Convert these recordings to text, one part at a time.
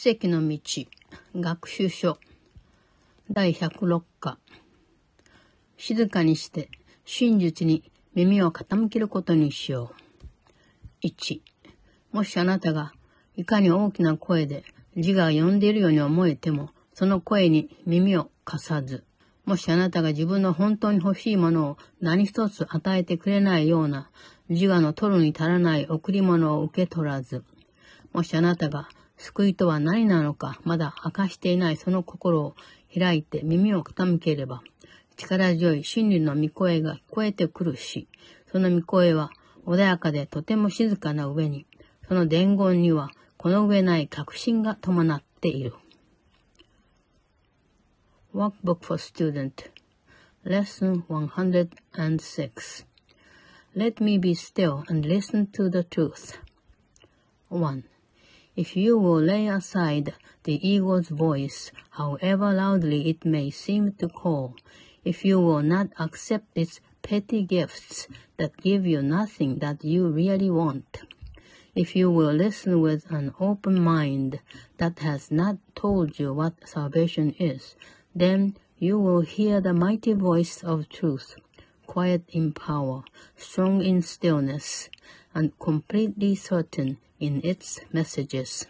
奇跡の道。学習書。第106課。静かにして真実に耳を傾けることにしよう。1もしあなたがいかに大きな声で字が呼んでいるように思えてもその声に耳を貸さず。もしあなたが自分の本当に欲しいものを何一つ与えてくれないような自我の取るに足らない贈り物を受け取らず、もしあなたが救いとは何なのかまだ明かしていないその心を開いて耳を傾ければ、力強い真理の御声が聞こえてくるし、その御声は穏やかでとても静かな上に、その伝言にはこの上ない確信が伴っている。Workbook for Student Lesson 106 Let me be still and listen to the truth. 1. If you will lay aside the ego's voice, however loudly it may seem to call, if you will not accept its petty gifts that give you nothing that you really want, if you will listen with an open mind that has not told you what salvation is, then you will hear the mighty voice of truth, quiet in power, strong in stillness, and completely certain in its messages.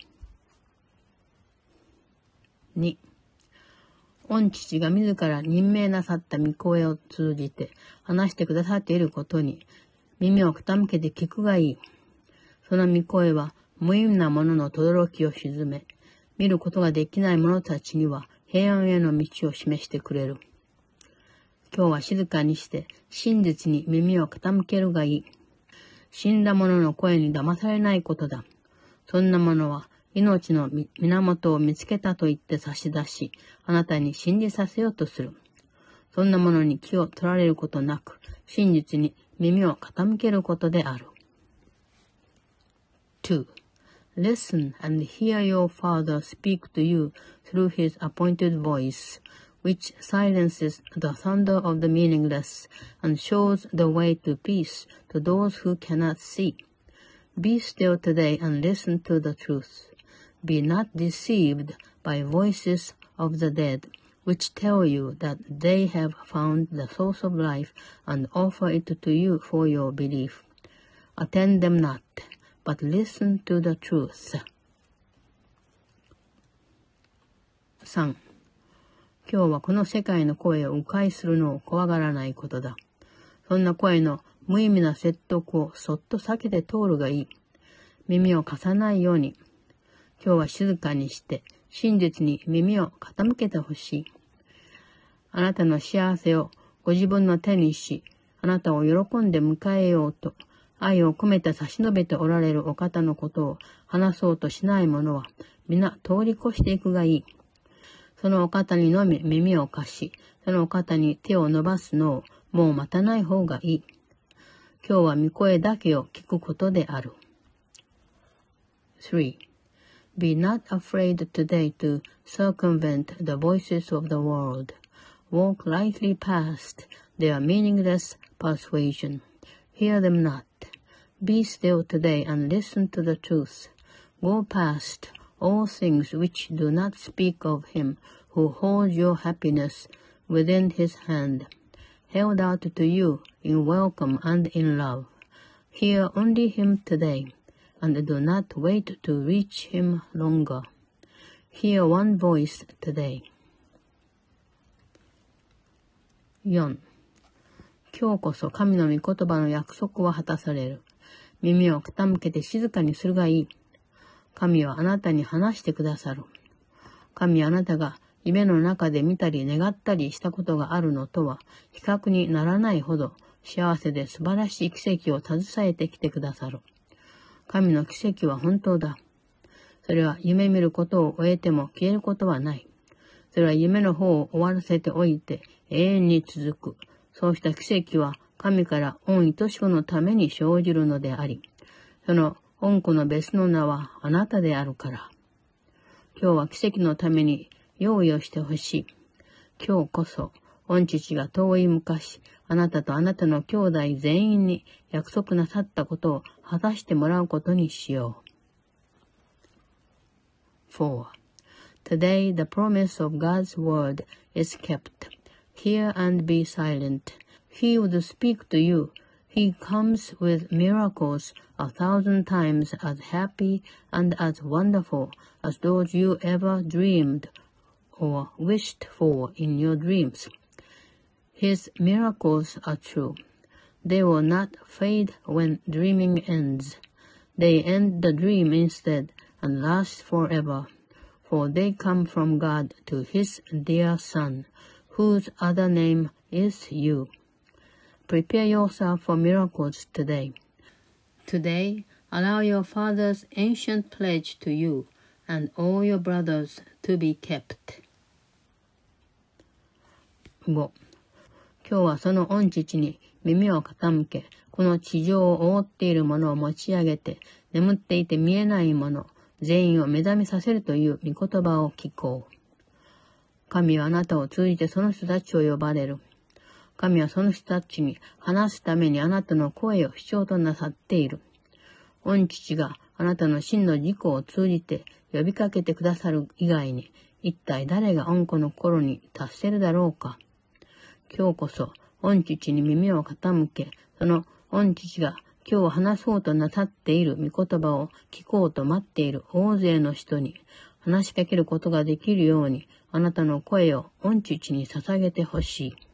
2. 御父が自ら任命なさった御声を通じて話してくださっていることに耳を傾けて聞くがいい。その御声は無意味なものの轟を沈め、見ることができない者たちには平安への道を示してくれる。今日は静かにして真実に耳を傾けるがいい。死んだ者の声に騙されないことだ。そんなものは命の源を見つけたと言って差し出し、あなたに信じさせようとする。そんなものに気を取られることなく、真実に耳を傾けることである。2. Listen and hear your Father speak to you through his appointed voice, which silences the thunder of the meaningless and shows the way to peace to those who cannot see. Be still today and listen to the truth. Be not deceived by voices of the dead, which tell you that they have found the source of life and offer it to you for your belief. Attend them not but listen to the truth. 3. 今日はこの世界の声を迂回するのを怖がらないことだ。そんな声の無意味な説得をそっと避けて通るがいい。耳を貸さないように。今日は静かにして真実に耳を傾けてほしい。あなたの幸せをご自分の手にし、あなたを喜んで迎えようと愛を込めて差し伸べておられるお方のことを話そうとしない者は、皆通り越していくがいい。そのお方にのみ耳を貸し、そのお方に手を伸ばすのをもう待たない方がいい。今日は御声だけを聞くことである。3. Be not afraid today to circumvent the voices of the world. Walk lightly past their meaningless persuasion. Hear them not. Be still today and listen to the truth. Go past all things which do not speak of him who holds your happiness within his hand, held out to you in welcome and in love. Hear only him today, and do not wait to reach him longer. Hear one voice today. 4. 今日こそ神の御言葉の約束は果たされる。耳を傾けて静かにするがいい。 神はあなたに話してくださる。神あなたが夢の中で見たり願ったりしたことがあるのとは比較にならないほど幸せで素晴らしい奇跡を携えてきてくださる。神の奇跡は本当だ。それは夢見ることを終えても消えることはない。それは夢の方を終わらせておいて永遠に続く。そうした奇跡は神から恩愛し子のために生じるのであり、その恩子の別の名はあなたであるから。今日は奇跡のために用意をしてほしい。今日こそ、御父が遠い昔、あなたとあなたの兄弟全員に約束なさったことを果たしてもらうことにしよう。4. Today the promise of God's word is kept. Hear and be silent. He would speak to you. He comes with miracles a thousand times as happy and as wonderful as those you ever dreamed or wished for in your dreams. His miracles are true. They will not fade when dreaming ends. They end the dream instead and last forever, for they come from God to His dear Son, whose other name is you. Prepare yourself for miracles today. Today, allow your Father's ancient pledge to you and all your brothers to be kept. 5. 今日はその御父に耳を傾け、この地上を覆っているものを持ち上げて、眠っていて見えないもの、全員を目覚めさせるという御言葉を聞こう。神はあなたを通じてその人たちを呼ばれる。神はその人たちに話すためにあなたの声を主張となさっている。御父があなたの真の自己を通じて呼びかけてくださる以外に、一体誰が恩子の頃に達せるだろうか。今日こそ、御父に耳を傾け、その御父が今日話そうとなさっている御言葉を聞こうと待っている大勢の人に話しかけることができるように、あなたの声を御父に捧げてほしい。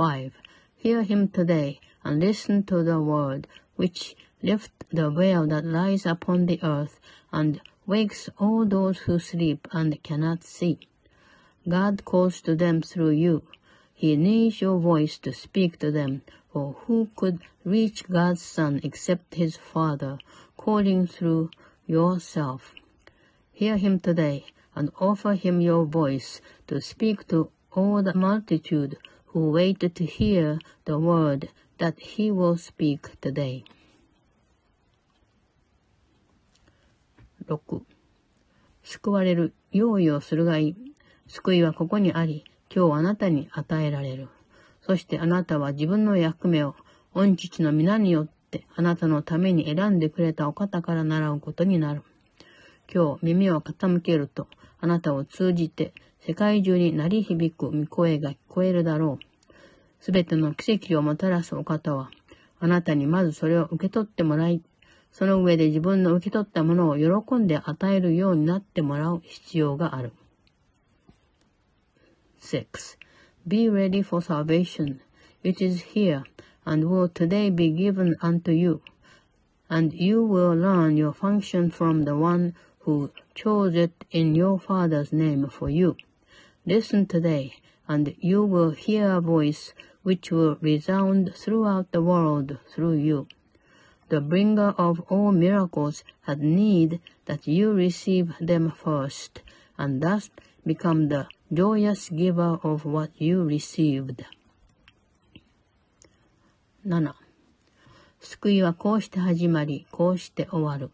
5. Hear him today and listen to the word which lift the veil that lies upon the earth and wakes all those who sleep and cannot see. God calls to them through you. He needs your voice to speak to them, for who could reach God's Son except his Father, calling through yourself? Hear him today and offer him your voice to speak to all the multitude who wait to hear the word that he will speak today. 6. 救われる用意をするがいい。救いはここにあり、今日あなたに与えられる。そしてあなたは自分の役目を、御父の皆によってあなたのために選んでくれたお方から習うことになる。今日耳を傾けると、あなたを通じて世界中に鳴り響く御声が聞こえるだろう。すべての奇跡をもたらすお方は、あなたにまずそれを受け取ってもらい、その上で自分の受け取ったものを喜んで与えるようになってもらう必要がある。6. Be ready for salvation. It is here, and will today be given unto you. And you will learn your function from the one who chose it in your Father's name for you. Listen today, and you will hear a voice which will resound throughout the world through you. The bringer of all miracles had need that you receive them first, and thus become the joyous giver of what you received. 7. 救いはこうして始まり、こうして終わる。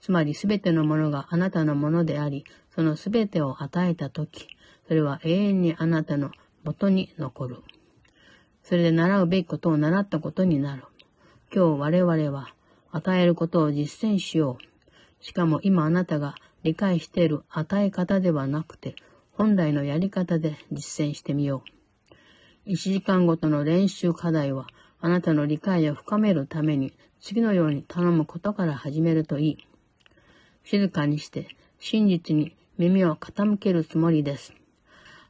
つまりすべてのものがあなたのものであり、そのすべてを与えたとき、それは永遠にあなたの元に残る。それで習うべきことを習ったことになる。今日我々は与えることを実践しよう。しかも今あなたが理解している与え方ではなくて、本来のやり方で実践してみよう。1時間ごとの練習課題は、あなたの理解を深めるために、次のように頼むことから始めるといい。静かにして、真実に耳を傾けるつもりです。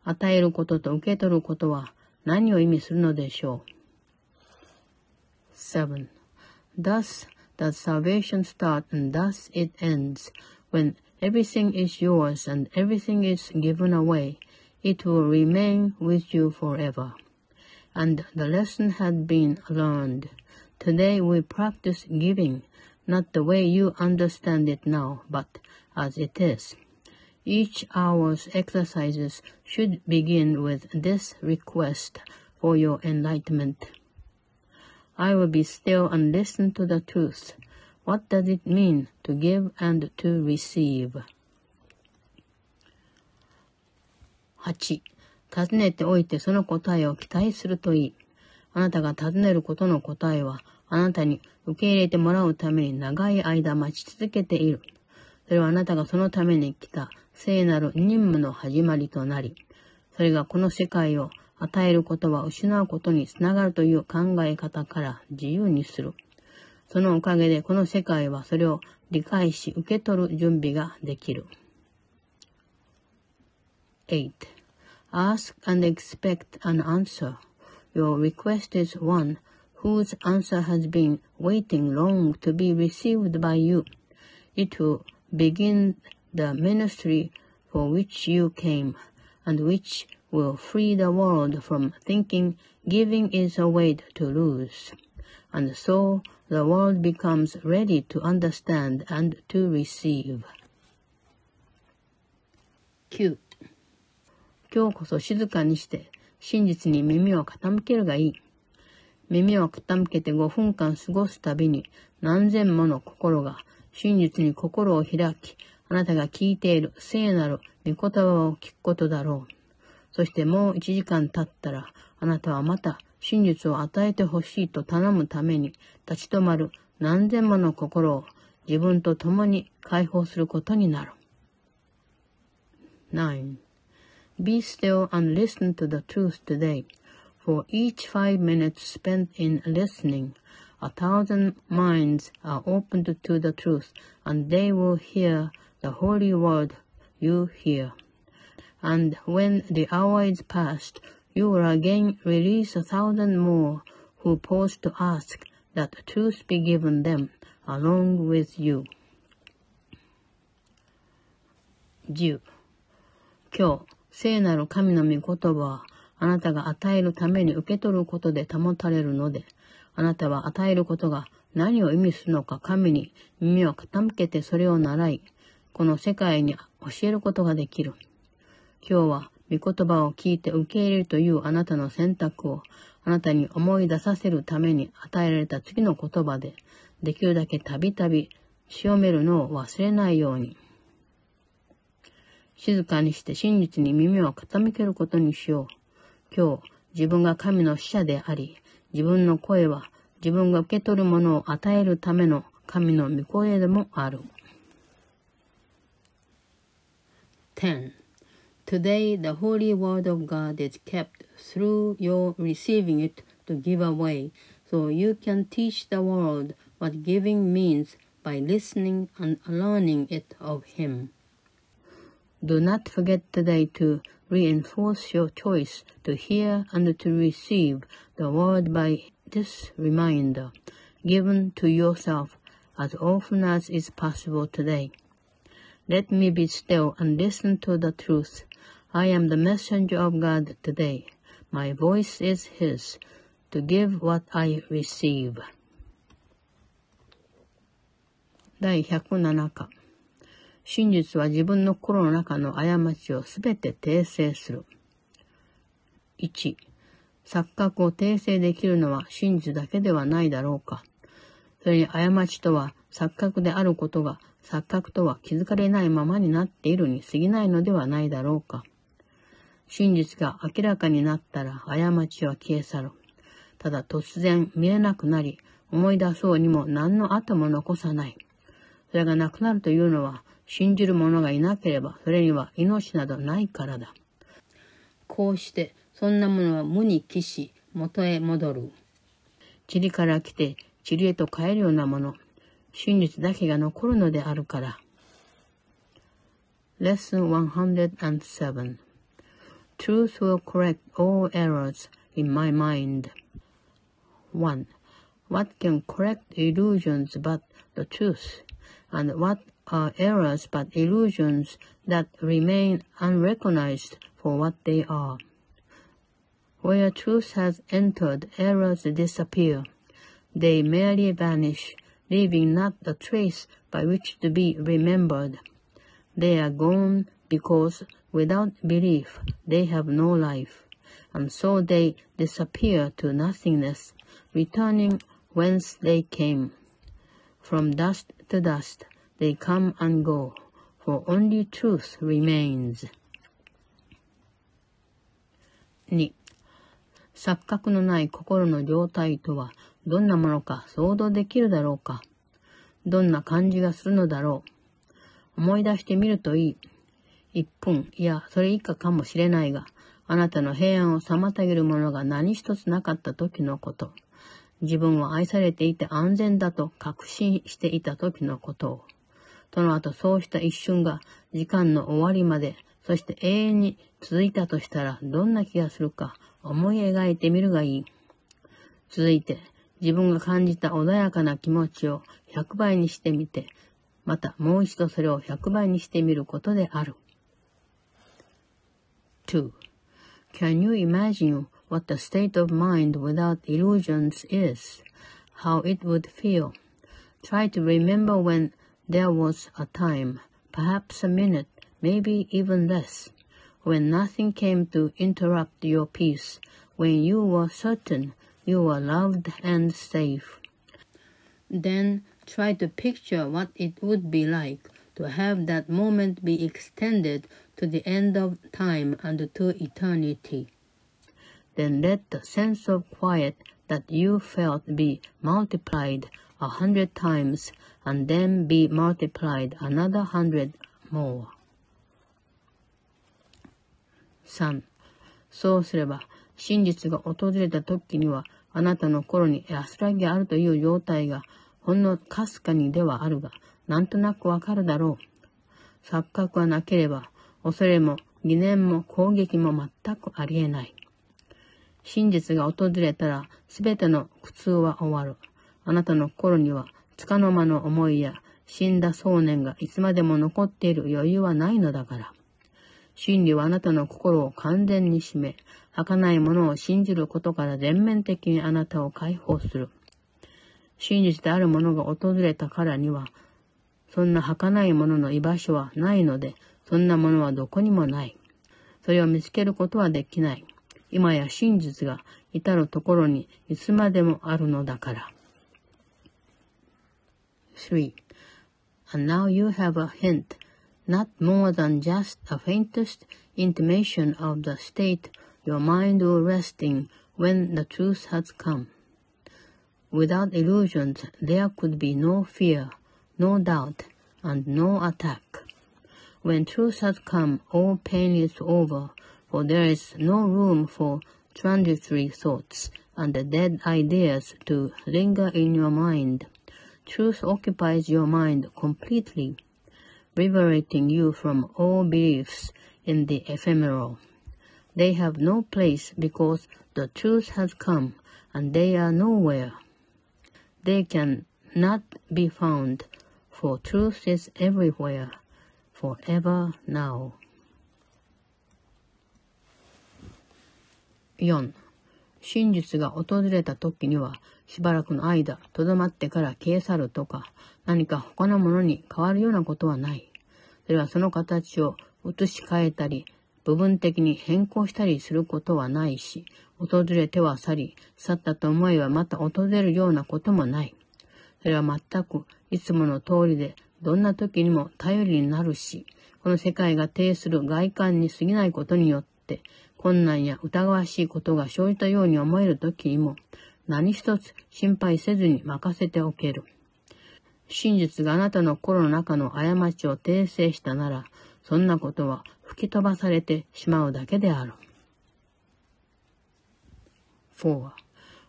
与えることと受け取ることは何を意味するのでしょう ?7. Thus does salvation start and thus it ends when everything is yours and everything is given away, it will remain with you forever. And the lesson had been learned. Today we practice giving, not the way you understand it now, but as it is. Each hour's exercises should begin with this request for your enlightenment. I will be still and listen to the truth. What does it mean to give and to receive? 8. 尋ねておいてその答えを期待するといい。あなたが尋ねることの答えは、あなたに受け入れてもらうために長い間待ち続けている。それはあなたがそのために来た聖なる任務の始まりとなり、それがこの世界を与えることは失うことにつながるという考え方から自由にする。そのおかげでこの世界はそれを理解し受け取る準備ができる。8. Ask and expect an answer. Your request is one whose answer has been waiting long to be received by you. It will begin the ministry for which you came, and which will free the world from thinking giving is a way to lose. And so the world becomes ready to understand and to receive. 9. 今日こそ静かにして真実に耳を傾けるがいい。耳を傾けて5分間過ごすたびに何千もの心が真実に心を開き、 あなたが聞いている聖なる御言葉を聞くことだろう。そしてもう1時間経ったら、あなたはまた真実を与えてほしいと頼むために立ち止まる何千もの心を自分と共に解放することになる。9. Be still and listen to the truth today. For each five minutes spent in listening, a thousand minds are opened to the truth, and they will hear the holy word you hear. And when the hour is past, you will again release a thousand more who pause to ask that truth be given them along with you. 10. 今日、聖なる神の御言葉は、あなたが与えるために受け取ることで保たれるので、あなたは与えることが何を意味するのか神に耳を傾けてそれを習い、この世界に教えることができる。今日は御言葉を聞いて受け入れるというあなたの選択をあなたに思い出させるために与えられた次の言葉で、できるだけたびたび潮めるのを忘れないように。静かにして真実に耳を傾けることにしよう。今日、自分が神の使者であり、自分の声は自分が受け取るものを与えるための神の御声でもある。10. Today the holy word of God is kept through your receiving it to give away, so you can teach the world what giving means by listening and learning it of Him. Do not forget today to reinforce your choice to hear and to receive the word by this reminder given to yourself as often as is possible today. Let me be still and listen to the truth. I am the messenger of God today. My voice is His to give what I receive. 第107課真実は自分の心の中の過ちをすべて訂正する。1、錯覚を訂正できるのは真実だけではないだろうか。それに過ちとは錯覚であることが錯覚とは気づかれないままになっているに過ぎないのではないだろうか。真実が明らかになったら過ちは消え去る。ただ突然見えなくなり、思い出そうにも何の後も残さない。それがなくなるというのは、信じる者がいなければ、それには命などないからだ。こうして、そんなものは無に帰し、元へ戻る。塵から来て、塵へと帰るようなもの、真実だけが残るのであるから。Lesson 107 Truth will correct all errors in my mind. 1. What can correct illusions but the truth? And what are errors but illusions that remain unrecognized for what they are. Where truth has entered, errors disappear. They merely vanish, leaving not a trace by which to be remembered. They are gone because without belief they have no life, and so they disappear to nothingness, returning whence they came. From dust to dust, They come and go, for only truth remains. 2. 錯覚のない心の状態とは どんなものか想像できるだろうかどんな感じがするのだろう思い出してみるといい。一分、いや、それ以下かもしれないが、あなたの平安を妨げるものが何一つなかった時のこと。自分は愛されていて安全だと確信していた時のことを。その後そうした一瞬が時間の終わりまで、そして永遠に続いたとしたらどんな気がするか思い描いてみるがいい。続いて、自分が感じた穏やかな気持ちを100倍にしてみて、またもう一度それを100倍にしてみることである。2. Can you imagine what the state of mind without illusions is? How it would feel? Try to remember when there was a time, perhaps a minute, maybe even less, when nothing came to interrupt your peace, when you were certain you were loved and safe. Then try to picture what it would be like to have that moment be extended to the end of time and to eternity. Then let the sense of quiet that you felt be multiplied a hundred times and then be multiplied another hundred more. 3. そうすれば、真実が訪れた時には、 あなたの頃に安らぎがあるという状態が、ほんのかすかにではあるが、なんとなくわかるだろう。錯覚はなければ、恐れも疑念も攻撃も全くありえない。真実が訪れたら、すべての苦痛は終わる。あなたの心には、束の間の思いや、死んだ想念がいつまでも残っている余裕はないのだから。真理はあなたの心を完全に締め、儚いものを信じることから全面的にあなたを解放する。真実であるものが訪れたからには、そんな儚いものの居場所はないので、そんなものはどこにもない。それを見つけることはできない。今や真実が至るところにいつまでもあるのだから。3. And now you have a hint, not more than just a faintest intimation of the state your mind will rest in when the truth has come. Without illusions, there could be no fear, no doubt, and no attack. When truth has come, all pain is over, for there is no room for transitory thoughts and the dead ideas to linger in your mind. Truth occupies your mind completely, liberating you from all beliefs in the ephemeral. They have no place because the truth has come, and they are nowhere. They can not be found, for truth is everywhere, forever now. 4. 真実が訪れた時には、しばらくの間、とどまってから消え去るとか、何か他のものに変わるようなことはない。それはその形を移し替えたり、部分的に変更したりすることはないし、訪れては去り、去ったと思えばまた訪れるようなこともない。それは全くいつもの通りで、どんな時にも頼りになるし、この世界が呈する外観に過ぎないことによって、困難や疑わしいことが生じたように思える時にも、何一つ心配せずに任せておける。真実があなたの心の中の過ちを訂正したなら、そんなことは吹き飛ばされてしまうだけである。4.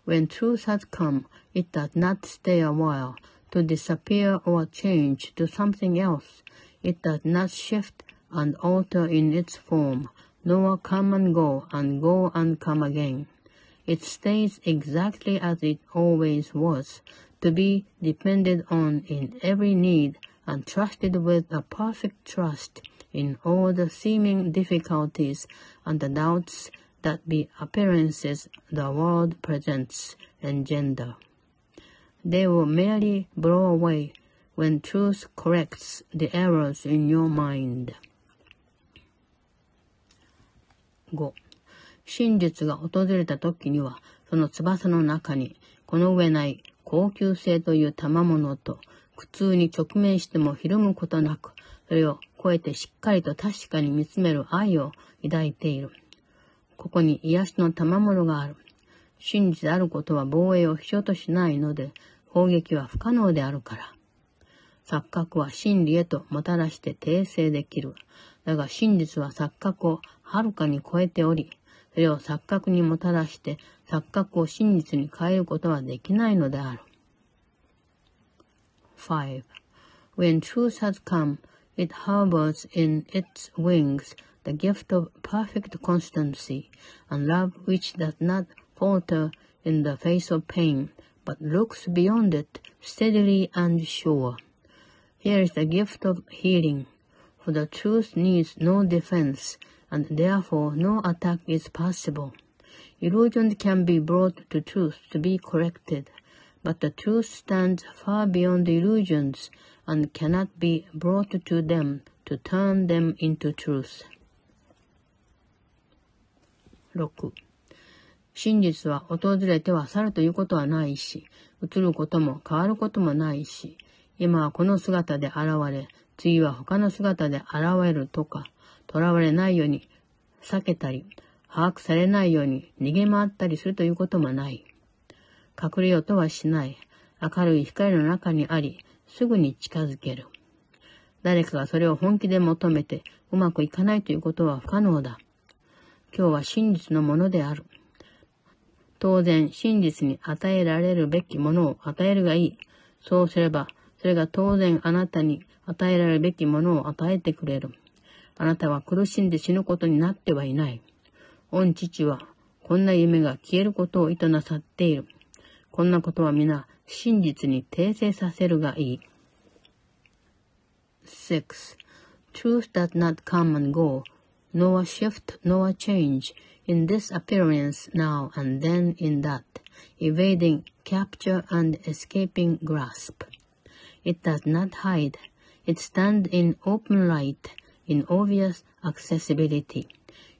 When truth has come, it does not stay a while to disappear or change to something else. It does not shift and alter in its form, nor come and go and go and come again. It stays exactly as it always was, to be depended on in every need and trusted with a perfect trust in all the seeming difficulties and the doubts that the appearances the world presents engender. They will merely blow away when truth corrects the errors in your mind. 5. 真実が訪れた時には、その翼の中に、この上ない高級性という賜物と、苦痛に直面してもひるむことなく、それを超えてしっかりと確かに見つめる愛を抱いている。ここに癒しの賜物がある。真実であることは防衛を必要としないので、攻撃は不可能であるから。錯覚は真理へともたらして訂正できる。だが真実は錯覚をはるかに超えており、それを錯覚にもたらして錯覚を真実に変えることはできないのである。5. When truth has come, it harbors in its wings the gift of perfect constancy and love which does not falter in the face of pain, but looks beyond it steadily and sure. Here is the gift of healing, for the truth needs no defense, and therefore no attack is possible. Illusions can be brought to truth to be corrected, but the truth stands far beyond illusions and cannot be brought to them to turn them into truth. 6. 真実は訪れては去るということはないし、移ることも変わることもないし、今はこの姿で現れ、次は他の姿で現れるとか、囚われないように避けたり、把握されないように逃げ回ったりするということもない。隠れようとはしない。明るい光の中にあり、すぐに近づける。誰かがそれを本気で求めてうまくいかないということは不可能だ。今日は真実のものである。当然、真実に与えられるべきものを与えるがいい。そうすれば、それが当然あなたに与えられるべきものを与えてくれる。あなたは苦しんで死ぬことになってはいない。御父は、こんな夢が消えることを意図なさっている。こんなことは皆、真実に訂正させるがいい。6. Truth does not come and go, nor shift nor change in this appearance now and then in that, evading capture and escaping grasp. It does not hide. It stands in open light, in obvious accessibility.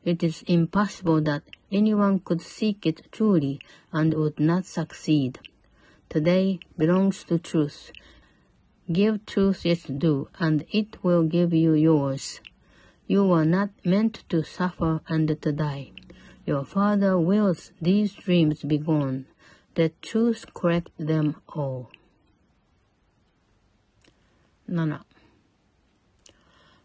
It is impossible that anyone could seek it truly and would not succeed. Today belongs to truth. Give truth its due, and it will give you yours. You were not meant to suffer and to die. Your Father wills these dreams be gone. Let truth correct them all. 7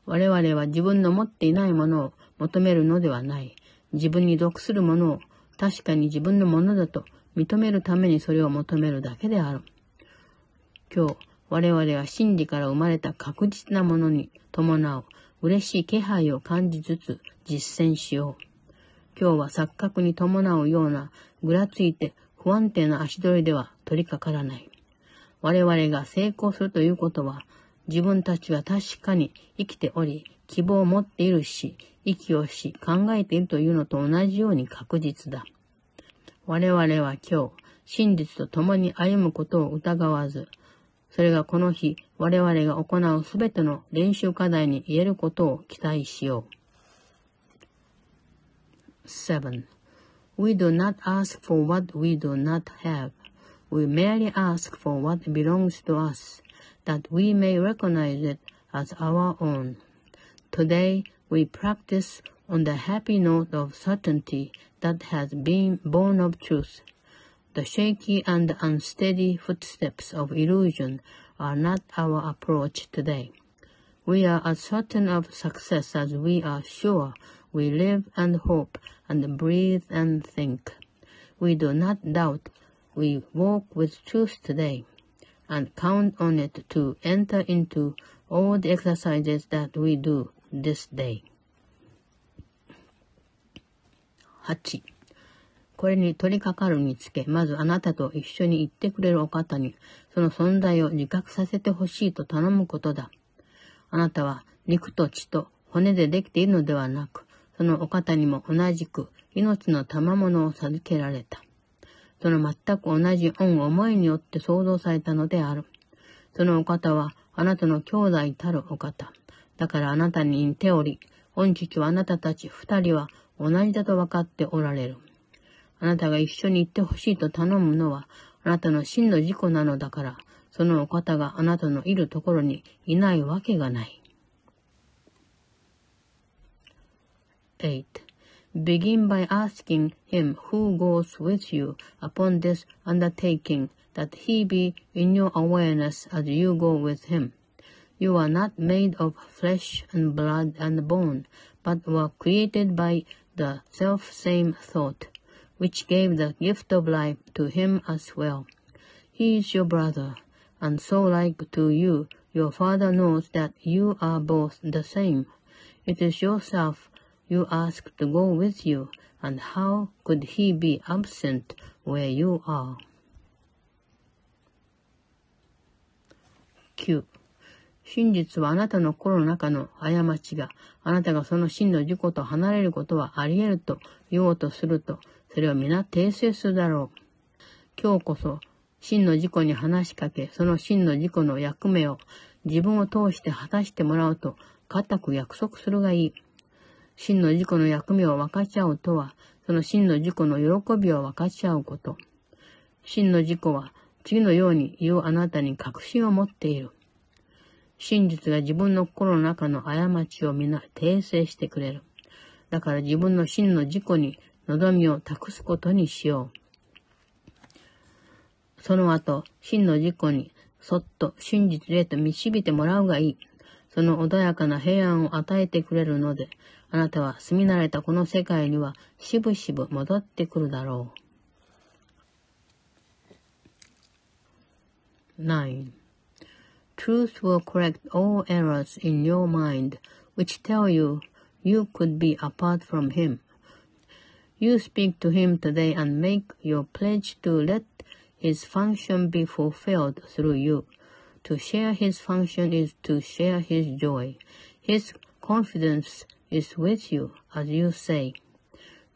我々は自分の持っていないものを求めるのではない。自分に属するものを確かに自分のものだと認めるためにそれを求めるだけである。今日、我々は真理から生まれた確実なものに伴う嬉しい気配を感じつつ実践しよう。今日は錯覚に伴うようなぐらついて不安定な足取りでは取り掛からない。我々が成功するということは自分たちは確かに生きており、希望を持っているし、息をし、考えているというのと同じように確実だ。我々は今日、真実と共に歩むことを疑わず、それがこの日、我々が行うすべての練習課題に言えることを期待しよう。7. We do not ask for what we do not have. We merely ask for what belongs to us. that we may recognize it as our own. Today, we practice on the happy note of certainty that has been born of truth. The shaky and unsteady footsteps of illusion are not our approach today. We are as certain of success as we are sure we live and hope and breathe and think. We do not doubt. We walk with truth today. and count on it to enter into all the exercises that we do this day. 8. これに取り掛かるにつけ、まずあなたと一緒に行ってくれるお方に、その存在を自覚させてほしいと頼むことだ。あなたは肉と血と骨でできているのではなく、そのお方にも同じく命の賜物を授けられた。その全く同じ恩思いによって創造されたのである。そのお方はあなたの兄弟たるお方。だからあなたに似ており、御父はあなたたち二人は同じだと分かっておられる。あなたが一緒に行ってほしいと頼むのは、あなたの真の事故なのだから、そのお方があなたのいるところにいないわけがない。8. Begin by asking him who goes with you upon this undertaking that he be in your awareness as you go with him. You are not made of flesh and blood and bone, but were created by the self-same thought, which gave the gift of life to him as well. He is your brother, and so like to you, your father knows that you are both the same. It is yourself you ask to go with you, and how could he be absent where you are? 9. 真実はあなたの心の中の過ちが、あなたがその真の自己と離れることはあり得ると言おうとすると、それを皆訂正するだろう。今日こそ、真の自己に話しかけ、その真の自己の役目を自分を通して果たしてもらうと、固く約束するがいい。真の自己の役目を分かち合うとは、その真の自己の喜びを分かち合うこと。真の自己は次のように言うあなたに確信を持っている。真実が自分の心の中の過ちを皆訂正してくれる。だから自分の真の自己に望みを託すことにしよう。その後、真の自己にそっと真実へと導いてもらうがいい。その穏やかな平安を与えてくれるので、あなたは住み慣れたこの世界にはしぶしぶ戻ってくるだろう。9. Truth will correct all errors in your mind, which tell you you could be apart from him. You speak to him today and make your pledge to let his function be fulfilled through you. To share his function is to share his joy. His confidence is with you, as you say.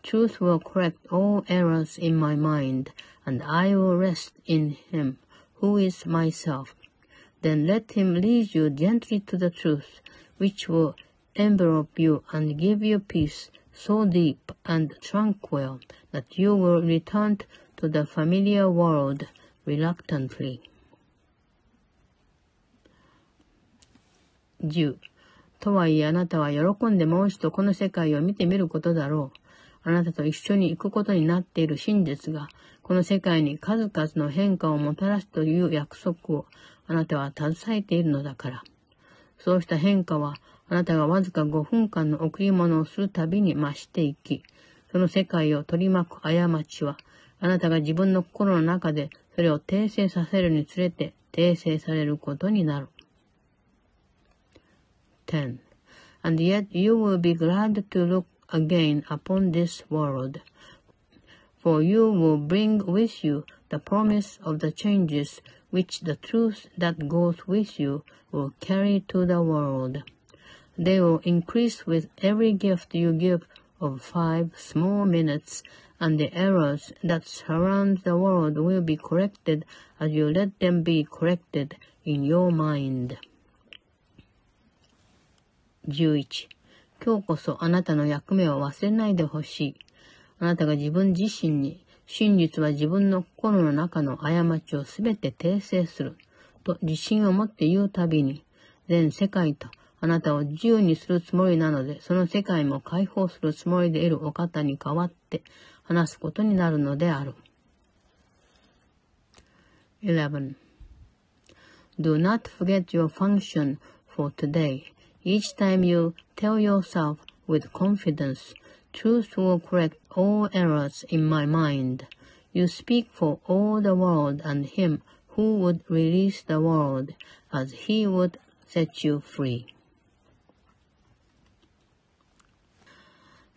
Truth will correct all errors in my mind, and I will rest in him, who is myself Then let him lead you gently to the truth, which will envelop you and give you peace so deep and tranquil that you will return to the familiar world reluctantly. 10. とはいえあなたは喜んでもう一度この世界を見てみることだろう。あなたと一緒に行くことになっている真実が、この世界に数々の変化をもたらすという約束を あなたは携えているのだから。そうした変化は、あなたがわずか5分間の贈り物をするたびに増していき、その世界を取り巻く過ちは、あなたが自分の心の中でそれを訂正させるにつれて訂正されることになる。10. And yet you will be glad to look again upon this world, for you will bring with you the promise of the changes which the truth that goes with you will carry to the world. They will increase with every gift you give of five small minutes, and the errors that surround the world will be corrected as you let them be corrected in your mind. 11. 今日こそあなたの役目を忘れないでほしい。あなたが自分自身に 真実は自分の心の中の過ちをすべて訂正する。と自信を持って言うたびに、全世界とあなたを自由にするつもりなので、その世界も解放するつもりでいるお方に代わって話すことになるのである。11. Do not forget your function for today. Each time you tell yourself with confidence, Truth will correct all errors in my mind. You speak for all the world and him who would release the world as he would set you free.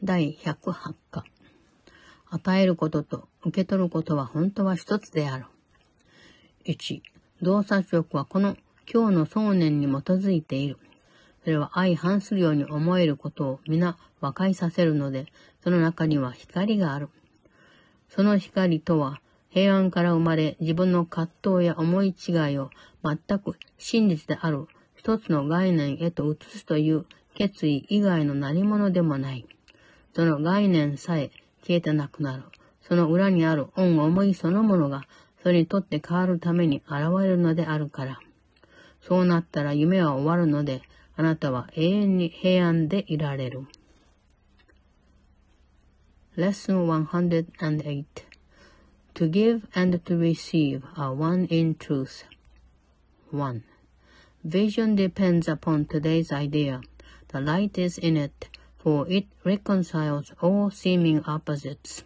第108課与えることと受け取ることは本当は一つである。1. 洞察力はこの今日の想念に基づいている。それは相反するように思えることを皆和解させるので、その中には光がある。その光とは、平安から生まれ自分の葛藤や思い違いを全く真実である一つの概念へと移すという決意以外の何者でもない。その概念さえ消えてなくなる。その裏にある恩思いそのものがそれにとって変わるために現れるのであるから。そうなったら夢は終わるので、あなたは永遠に平安でいられる。Lesson 108 To give and to receive are one in truth. 1. vision depends upon today's idea. The light is in it, for it reconciles all seeming opposites.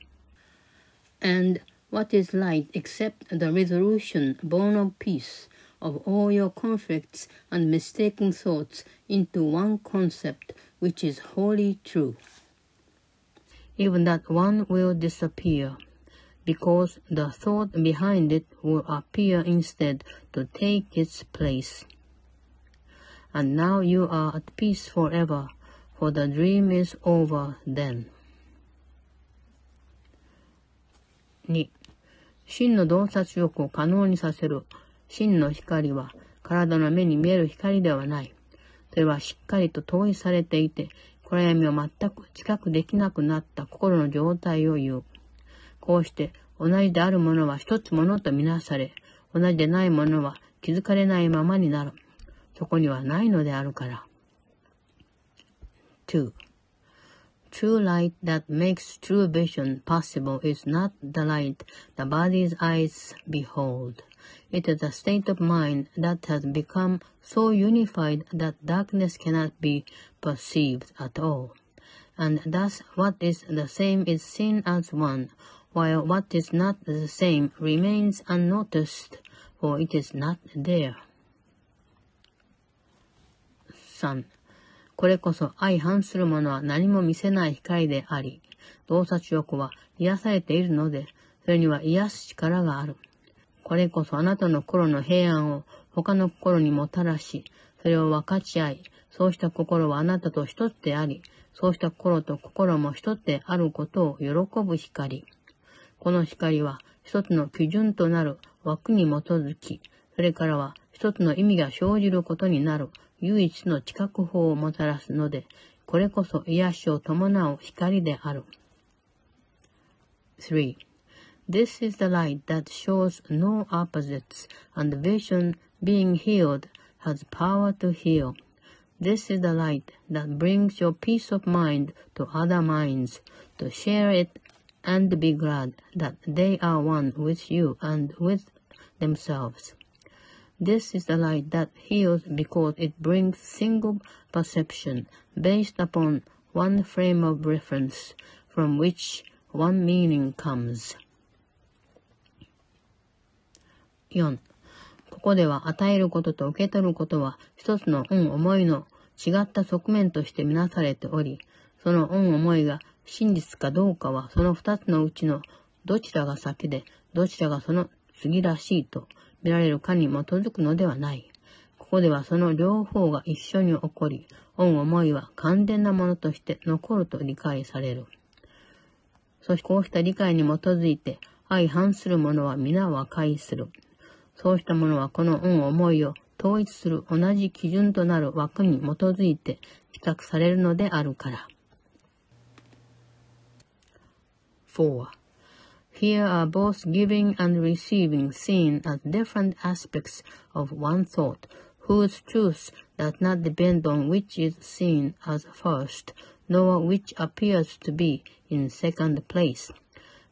And what is light except the resolution born of peace of all your conflicts and mistaken thoughts into one concept which is wholly true? Even that one will disappear, because the thought behind it will appear instead to take its place. And now you are at peace forever, for the dream is over then. 2. 真の洞察力を可能にさせる 真の光は体の目に見える光ではない。それはしっかりと統一されていて、暗闇を全く知覚できなくなった心の状態を言う。こうして同じであるものは一つものとみなされ、同じでないものは気づかれないままになる。そこにはないのであるから。2. True light that makes true vision possible is not the light the body's eyes behold. It is a state of mind that has become so unified that darkness cannot be perceived at all. And thus what is the same is seen as one, while what is not the same remains unnoticed, for it is not there. 3. これこそ相反するものは何も見せない光であり、洞察欲は癒されているので、それには癒す力がある。 これこそあなたの心の平安を他の心にもたらし、それを分かち合い、そうした心はあなたと一つであり、そうした心と心も一つであることを喜ぶ光。この光は一つの基準となる枠に基づき、それからは一つの意味が生じることになる唯一の知覚法をもたらすので、これこそ癒しを伴う光である。3. This is the light that shows no opposites, and vision being healed has power to heal. This is the light that brings your peace of mind to other minds, to share it and be glad that they are one with you and with themselves. This is the light that heals because it brings single perception based upon one frame of reference from which one meaning comes. 4. ここでは与えることと受け取ることは一つの恩思いの違った側面としてみなされており、その恩思いが真実かどうかはその二つのうちのどちらが先で、どちらがその次らしいと見られるかに基づくのではない。ここではその両方が一緒に起こり、恩思いは完全なものとして残ると理解される。そしてこうした理解に基づいて相反する者は皆和解する。そうした者はこの恩思いを統一する同じ基準となる枠に基づいて比較されるのであるから。4. Here are both giving and receiving seen as different aspects of one thought, whose truth does not depend on which is seen as first, nor which appears to be in second place.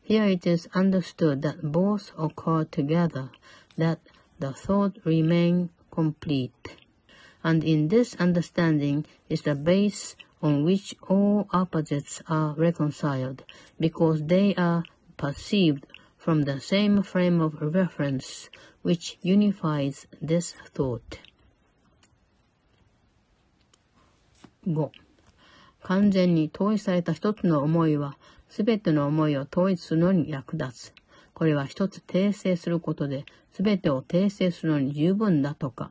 Here it is understood that both occur together, that the thought remain complete. And in this understanding is the base on which all opposites are reconciled, because they are perceived from the same frame of reference which unifies this thought. 5. 完全に統一された一つの思いは、すべての思いを統一するのに役立つ。 これは一つ訂正することで、すべてを訂正するのに十分だとか、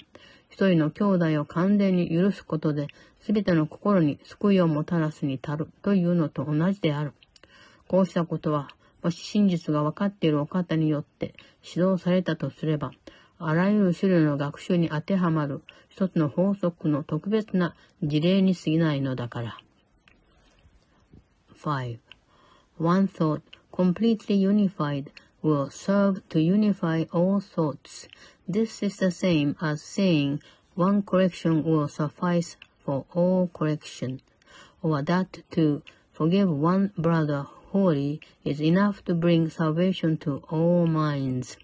一人の兄弟を完全に許すことで、すべての心に救いをもたらすに足るというのと同じである。こうしたことは、もし真実が分かっているお方によって指導されたとすれば、あらゆる種類の学習に当てはまる一つの法則の特別な事例に過ぎないのだから。5. One thought, completely unified, will serve to unify all thoughts. This is the same as saying one correction will suffice for all correction, or that to forgive one brother wholly is enough to bring salvation to all minds.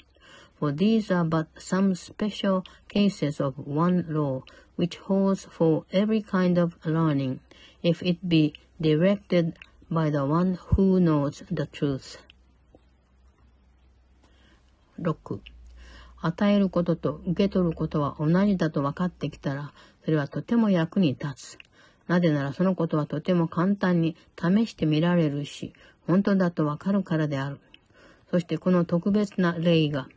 for these are but some special cases of one law, which holds for every kind of learning, if it be directed by the one who knows the truth. 6. 与えることと受け取ることは同じだと分かってきたら、それはとても役に立つ。なぜならそのことはとても簡単に試してみられるし、本当だと分かるからである。そしてこの特別な例が、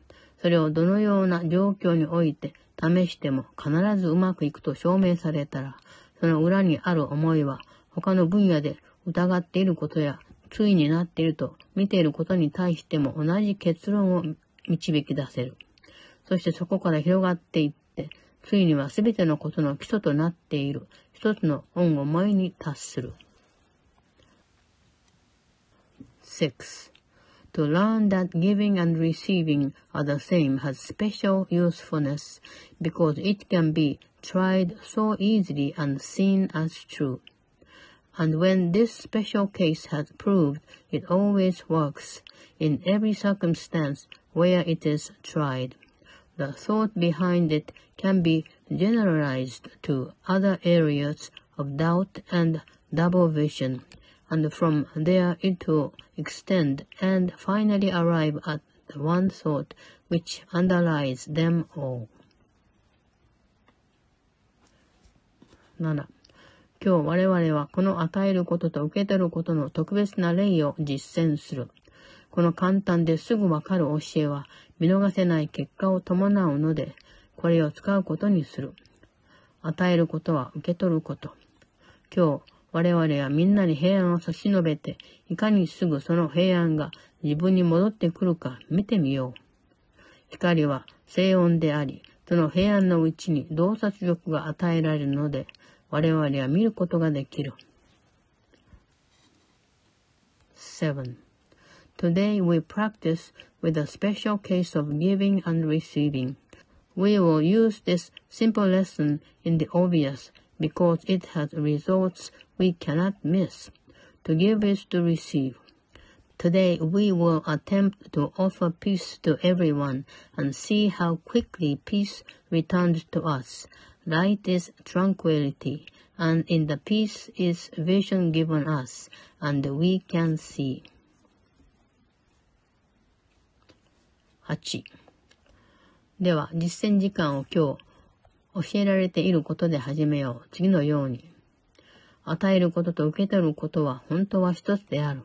それをどのような状況において試しても必ずうまくいくと証明されたら、その裏にある思いは他の分野で疑っていることや対になっていると見ていることに対しても同じ結論を導き出せる。そしてそこから広がっていって、ついには全てのことの基礎となっている一つの恩思いに達する。6. To learn that giving and receiving are the same has special usefulness because it can be tried so easily and seen as true. And when this special case has proved, it always works in every circumstance where it is tried. The thought behind it can be generalized to other areas of doubt and double vision and from there it will extend and finally arrive at the one thought which underlies them all. 7. 今日我々はこの与えることと受け取ることの特別な例を実践する。 この簡単ですぐわかる教えは見逃せない結果を伴うので、これを使うことにする。与えることは受け取ること。今日、我々はみんなに平安を差し伸べて、いかにすぐその平安が自分に戻ってくるか見てみよう。光は静音であり、その平安のうちに洞察力が与えられるので、我々は見ることができる。7. Today we practice with a special case of giving and receiving. We will use this simple lesson in the obvious because it has results we cannot miss. To give is to receive. Today we will attempt to offer peace to everyone and see how quickly peace returns to us. Light is tranquility, and in the peace is vision given us, and we can see. 8では、実践時間を今日教えられていることで始めよう。次のように。与えることと受け取ることは本当は一つである。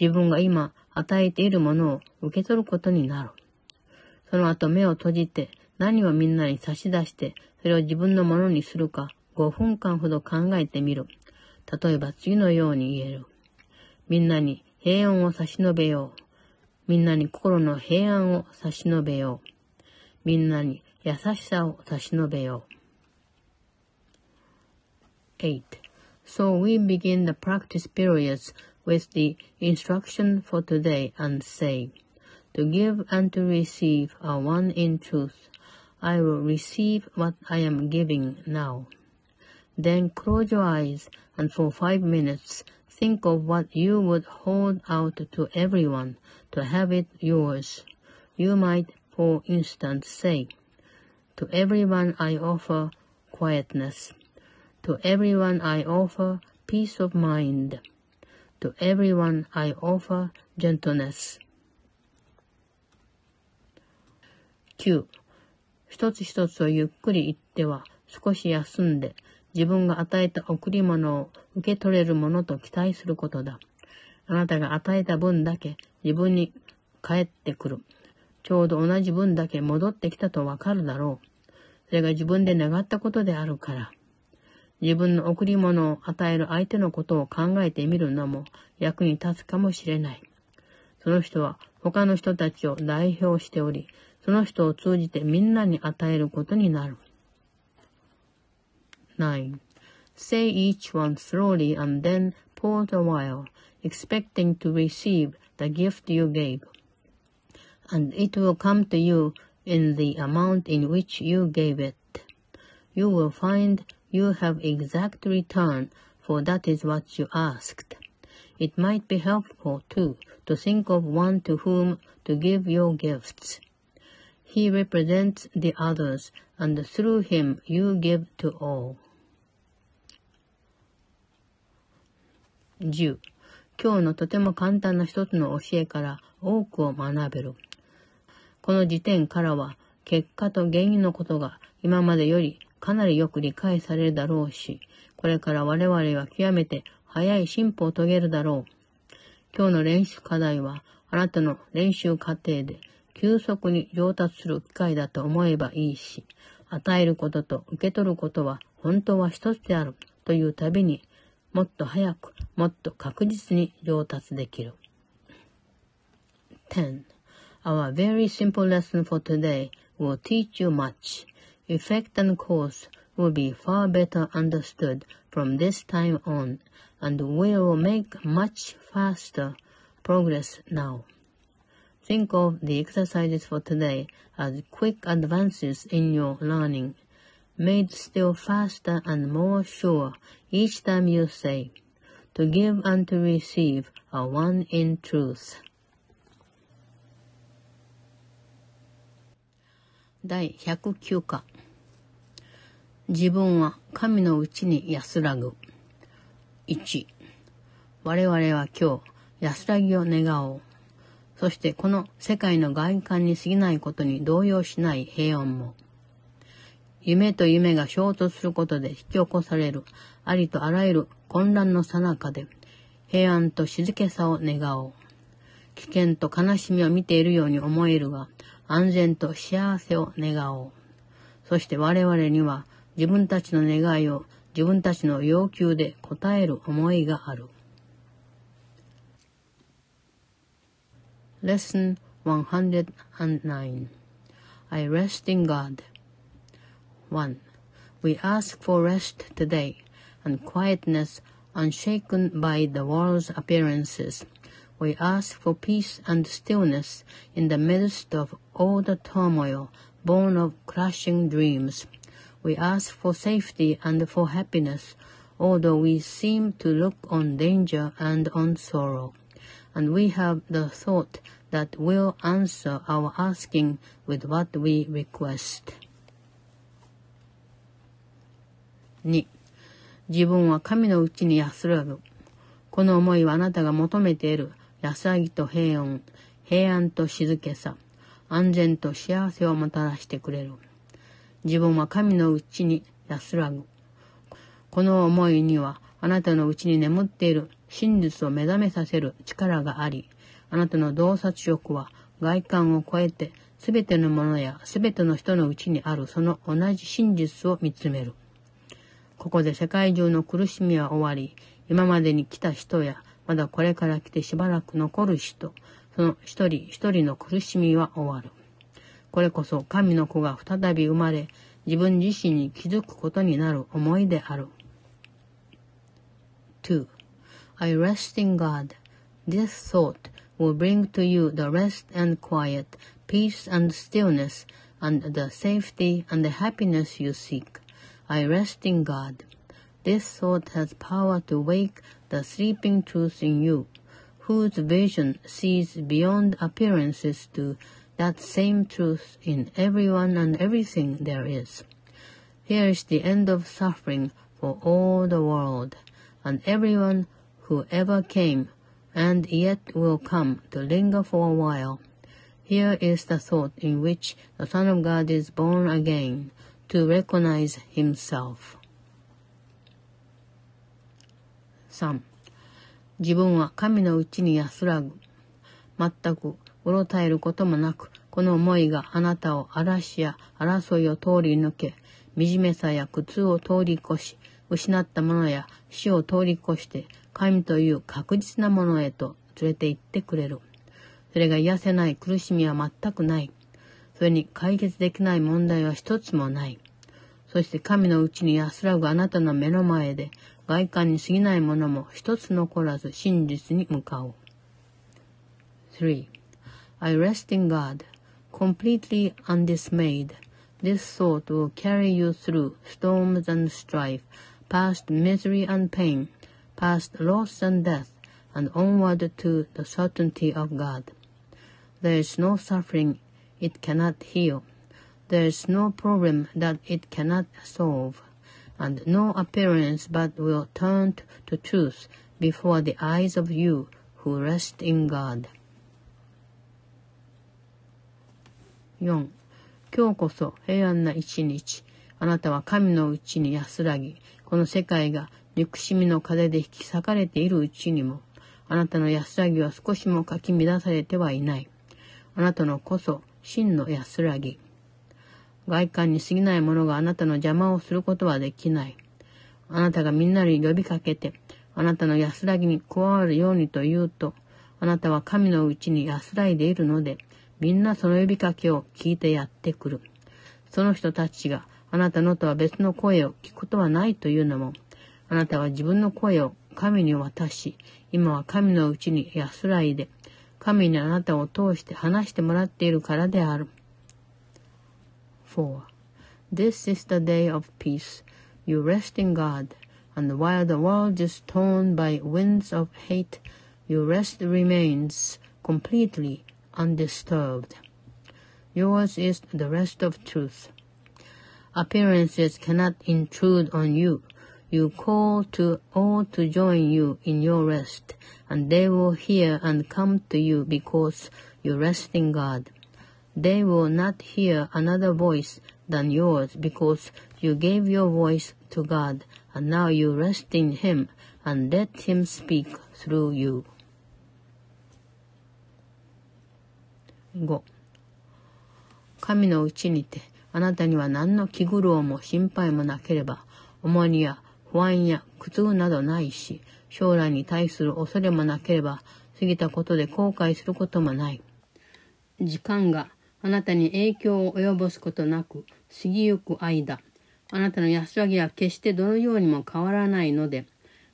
自分が今与えているものを受け取ることになる。その後目を閉じて何をみんなに差し出してそれを自分のものにするか5分間ほど考えてみる。例えば次のように言える。みんなに平安を差し伸べよう。みんなに心の平安を差し伸べよう。みんなに優しさを差し伸べよう。8. So we begin the practice periods with the instruction for today and say, To give and to receive are one in truth. I will receive what I am giving now. Then close your eyes and for five minutes think of what you would hold out to everyone to have it yours. You might, for instance, say, to everyone I offer quietness. To everyone I offer peace of mind. To everyone I offer gentleness. 9. 一つ一つをゆっくり言っては少し休んで自分が与えた贈り物を受け取れるものと期待することだ。あなたが与えた分だけ自分に返ってくる。ちょうど同じ分だけ戻ってきたとわかるだろう。それが自分で願ったことであるから。自分の贈り物を与える相手のことを考えてみるのも役に立つかもしれない。その人は他の人たちを代表しており、その人を通じてみんなに与えることになる。9. Say each one slowly and then pause a while, expecting to receive the gift you gave. And it will come to you in the amount in which you gave it. You will find you have exact return, for that is what you asked. It might be helpful, too, to think of one to whom to give your gifts. He represents the others, and through him you give to all. 10. 今日のとても簡単な一つの教えから多くを学べる。この時点からは結果と原因のことが今までよりかなりよく理解されるだろうし、これから我々は極めて早い進歩を遂げるだろう。今日の練習課題はあなたの練習過程で急速に上達する機会だと思えばいいし、与えることと受け取ることは本当は一つであるというたびにもっと早く、もっと確実に上達できる。10. Our very simple lesson for today will teach you much. Effect and cause will be far better understood from this time on, and will make much faster progress now. Think of the exercises for today as quick advances in your learning made still faster and more sure each time you say, To give and to receive are one in truth. 第109課自分は神のうちに安らぐ。1我々は今日安らぎを願おう。そしてこの世界の外観に過ぎないことに動揺しない平穏も。夢と夢が衝突することで引き起こされるありとあらゆる混乱の最中で平安と静けさを願おう。危険と悲しみを見ているように思えるが安全と幸せを願おう。そして我々には自分たちの願いを自分たちの要求で応える思いがある。Lesson 109 I rest in God 1. We ask for rest today and quietness unshaken by the world's appearances. We ask for peace and stillness in the midst of all the turmoil born of crashing dreams. We ask for safety and for happiness, although we seem to look on danger and on sorrow. And we have the thought that will answer our asking with what we request. 2. 自分は神のうちに安らぐ。この思いはあなたが求めている安らぎと平穏、平安と静けさ、安全と幸せをもたらしてくれる。自分は神のうちに安らぐ。この思いにはあなたのうちに眠っている真実を目覚めさせる力があり、あなたの洞察力は外観を超えてすべてのものやすべての人のうちにあるその同じ真実を見つめる。ここで世界中の苦しみは終わり、今までに来た人や、まだこれから来てしばらく残る人、その一人一人の苦しみは終わる。これこそ神の子が再び生まれ、自分自身に気づくことになる思いである。2. I rest in God. This thought will bring to you the rest and quiet, peace and stillness, and the safety and the happiness you seek. I rest in God. This thought has power to wake the sleeping truth in you, whose vision sees beyond appearances to that same truth in everyone and everything there is. Here is the end of suffering for all the world, and everyone who ever came and yet will come to linger for a while. Here is the thought in which the Son of God is born again, to recognize himself. 3. 自分は神のうちに安らぐ。全くうろたえることもなく、この思いがあなたを嵐や争いを通り抜け、惨めさや苦痛を通り越し、失ったものや死を通り越して、神という確実なものへと連れて行ってくれる。それが癒せない苦しみは全くない。それに解決できない問題は一つもない。そして神のうちに安らぐあなたの目の前で外観に過ぎないものも一つ残らず真実に向かう。3. I rest in God, completely undismayed. This thought will carry you through storms and strife, past misery and pain, past loss and death, and onward to the certainty of God. There is no suffering it cannot heal. There is no problem that it cannot solve, and no appearance but will turn to truth before the eyes of you who rest in God. 4. 今日こそ平安な一日。あなたは神のうちに安らぎ、この世界が憎しみの風で引き裂かれているうちにも、あなたの安らぎは少しもかき乱されてはいない。あなたのこそ真の安らぎ。外観に過ぎないものがあなたの邪魔をすることはできない。あなたがみんなに呼びかけて、あなたの安らぎに加わるようにと言うと、あなたは神のうちに安らいでいるので、みんなその呼びかけを聞いてやってくる。その人たちがあなたのとは別の声を聞くことはないというのも、あなたは自分の声を神に渡し、今は神のうちに安らいで、神にあなたを通して話してもらっているからである。4. This is the day of peace. You rest in God, and while the world is torn by winds of hate, your rest remains completely undisturbed. Yours is the rest of truth. Appearances cannot intrude on you. You call to all to join you in your rest, and they will hear and come to you because you rest in God. They will not hear another voice than yours because you gave your voice to God, and now you rest in Him and let Him speak through you. 5. 神のうちにてあなたには何の気苦労も心配もなければ、重荷や 不安や苦痛などないし、将来に対する恐れもなければ、過ぎたことで後悔することもない。時間があなたに影響を及ぼすことなく過ぎゆく間、あなたの安らぎは決してどのようにも変わらないので、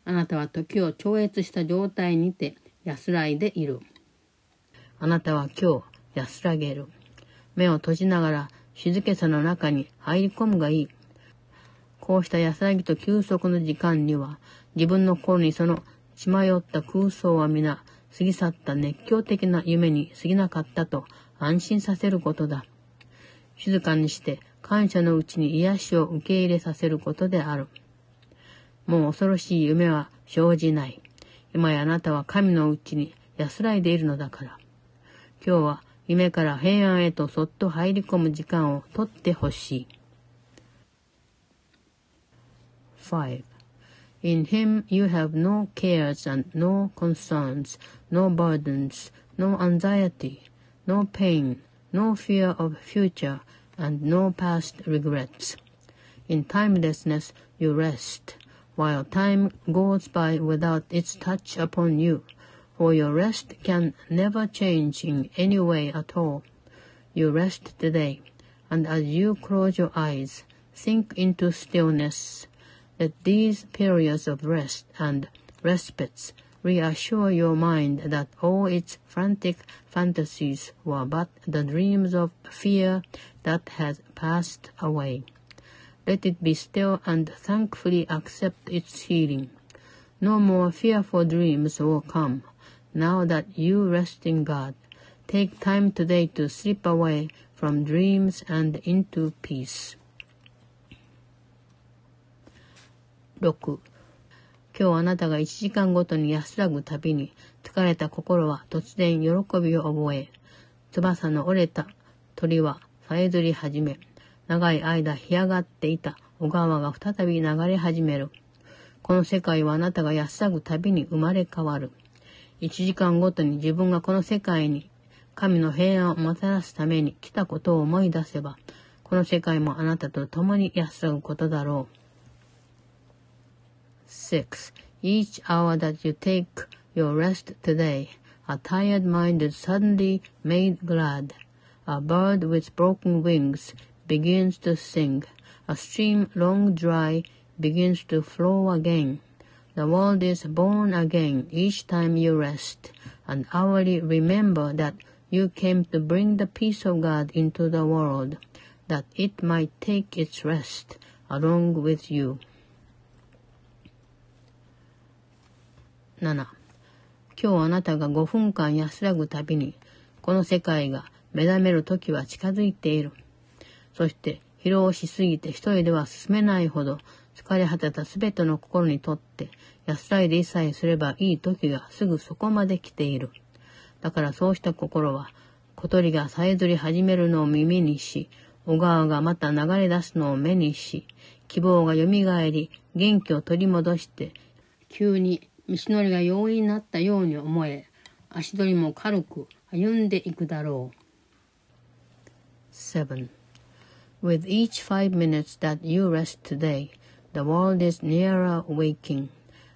あなたは時を超越した状態にて安らいでいる。あなたは今日安らげる。目を閉じながら静けさの中に入り込むがいい。こうした安らぎと休息の時間には、自分の心にその血迷った空想は皆、過ぎ去った熱狂的な夢に過ぎなかったと安心させることだ。静かにして感謝のうちに癒しを受け入れさせることである。もう恐ろしい夢は生じない。今やあなたは神のうちに安らいでいるのだから。今日は夢から平安へとそっと入り込む時間をとってほしい。5. In him you have no cares and no concerns, no burdens, no anxiety, no pain, no fear of future, and no past regrets. In timelessness you rest, while time goes by without its touch upon you for your rest can never change in any way at all. You rest today, and as you close your eyes, sink into stillness. Let these periods of rest and respites reassure your mind that all its frantic fantasies were but the dreams of fear that has passed away. Let it be still and thankfully accept its healing. No more fearful dreams will come now that you rest in God, take time today to slip away from dreams and into peace. 6. 今日あなたが1時間ごとに安らぐたびに疲れた心は突然喜びを覚え、翼の折れた鳥はさえずり始め、長い間干上がっていた小川が再び流れ始める。この世界はあなたが安らぐたびに生まれ変わる。一時間ごとに自分がこの世界に神の平安をもたらすために来たことを思い出せば、この世界もあなたと共に安らぐことだろう。6. Each hour that you take your rest today, a tired mind is suddenly made glad. A bird with broken wings begins to sing. A stream long dry begins to flow again. The world is born again each time you rest, and hourly remember that you came to bring the peace of God into the world, that it might take its rest along with you. 7. 今日あなたが5分間安らぐたびに、この世界が目覚める時は近づいている。そして疲労しすぎて一人では進めないほど疲れ果てたすべての心にとって安らいで一切すればいい時がすぐそこまで来ている。だからそうした心は小鳥がさえずり始めるのを耳にし、小川がまた流れ出すのを目にし、希望が蘇り、元気を取り戻して、急に道のりが容易になったように思え、足取りも軽く歩んでいくだろう。7. With each five minutes that you rest today, the world is nearer waking,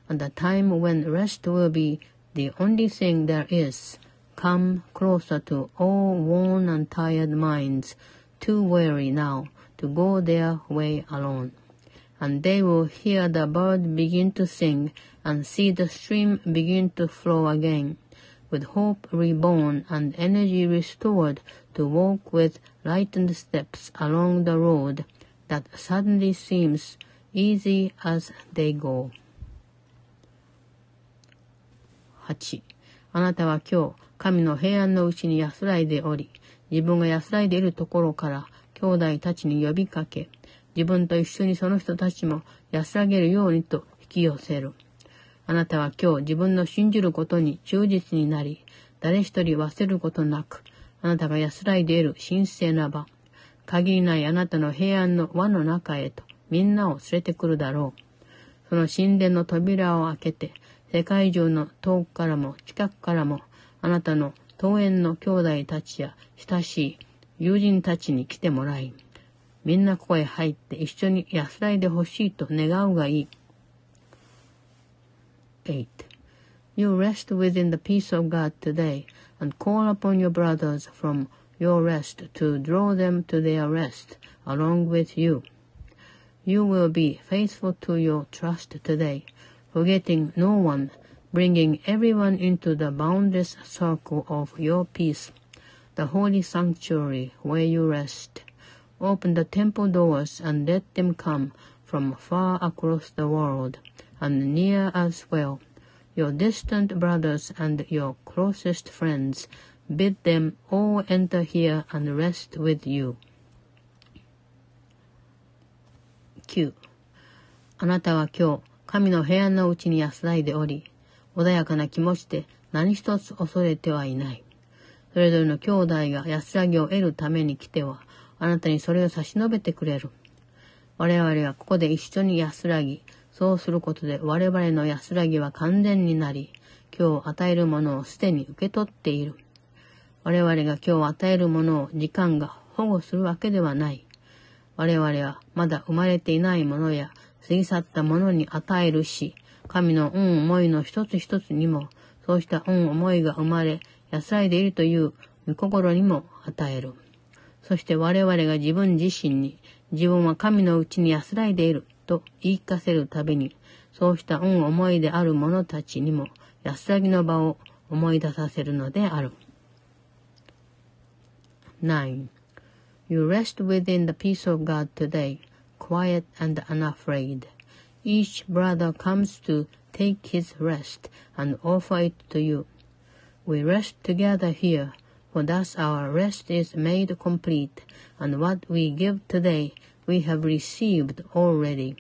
and the time when rest will be the only thing there is. come closer to all worn and tired minds, too weary now to go their way alone. And they will hear the bird begin to sing and see the stream begin to flow again, with hope reborn and energy restored to walk with lightened steps along the road that suddenly seems easy as they go. 8. あなたは今日神の平安のうちに安らいでおり、自分が安らいでいるところから兄弟たちに呼びかけ、自分と一緒にその人たちも安らげるようにと引き寄せる。あなたは今日自分の信じることに忠実になり、誰一人忘れることなく、あなたが安らいでいる神聖な場、限りないあなたの平安の輪の中へとみんなを連れてくるだろう。その神殿の扉を開けて、世界中の遠くからも近くからもあなたの桃園の兄弟たちや親しい友人たちに来てもらい、みんなここへ入って一緒に安らいでほしいと願うがいい。8. You rest within the peace of God today and call upon your brothers from your rest to draw them to their rest along with you. You will be faithful to your trust today, forgetting no one bringing everyone into the boundless circle of your peace, the holy sanctuary where you rest. Open the temple doors and let them come from far across the world, and near as well. Your distant brothers and your closest friends, bid them all enter here and rest with you. 9. あなたは今日、神の部屋のうちに安らいでおり、穏やかな気持ちで何一つ恐れてはいない。それぞれの兄弟が安らぎを得るために来ては、あなたにそれを差し伸べてくれる。我々はここで一緒に安らぎ、そうすることで我々の安らぎは完全になり、今日与えるものをすでに受け取っている。我々が今日与えるものを時間が保護するわけではない。我々はまだ生まれていないものや過ぎ去ったものに与えるし、神の恩思いの一つ一つにも、そうした恩思いが生まれ、安らいでいるという御心にも与える。そして我々が自分自身に、自分は神のうちに安らいでいると言い聞かせるたびに、そうした恩思いである者たちにも安らぎの場を思い出させるのである。9. You rest within the peace of God today, quiet and unafraid. Each brother comes to take his rest and offer it to you. We rest together here, for thus our rest is made complete, and what we give today we have received already.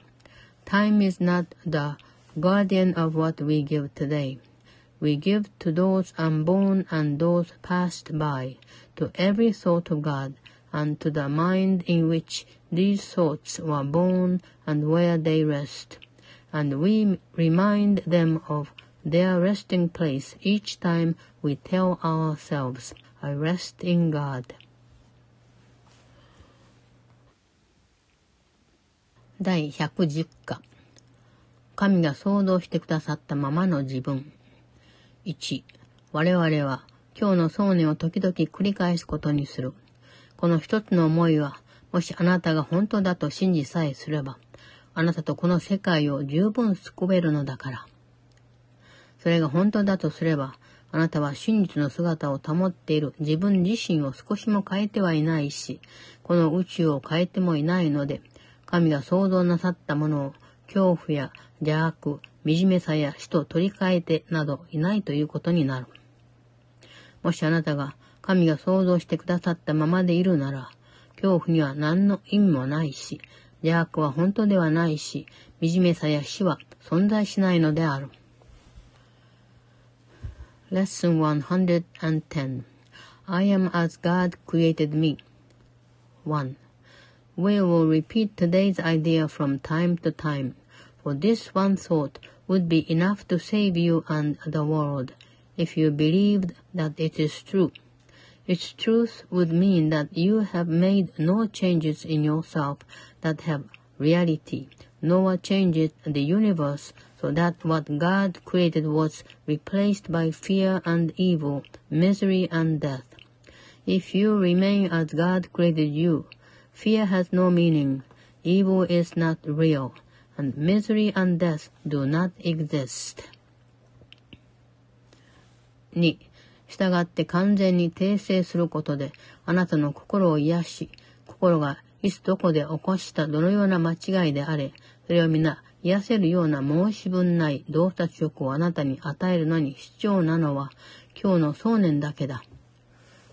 Time is not the guardian of what we give today. We give to those unborn and those passed by, to every thought of God, and to the mind in which these thoughts were born and where they rest. And we remind them of their resting place each time we tell ourselves, I rest in God. 第110課神が創造してくださったままの自分1我々は今日の想念を時々繰り返すことにする。この一つの思いは、もしあなたが本当だと信じさえすれば、あなたとこの世界を十分救えるのだから。それが本当だとすれば、あなたは真実の姿を保っている自分自身を少しも変えてはいないし、この宇宙を変えてもいないので、神が創造なさったものを恐怖や邪悪、惨めさや死と取り替えてなどいないということになる。もしあなたが神が想像してくださったままでいるなら、恐怖には何の意味もないし、邪悪は本当ではないし、惨めさや死は存在しないのである。Lesson 110 I am as God created me. 1. We will repeat today's idea from time to time, for this one thought would be enough to save you and the world if you believed that it is true. Its truth would mean that you have made no changes in yourself that have reality, nor changes the universe so that what God created was replaced by fear and evil, misery and death. If you remain as God created you, fear has no meaning, evil is not real, and misery and death do not exist. 2. 従って完全に訂正することで、あなたの心を癒し、心がいつどこで起こしたどのような間違いであれ、それを皆癒せるような申し分ない洞察力をあなたに与えるのに必要なのは、今日の想念だけだ。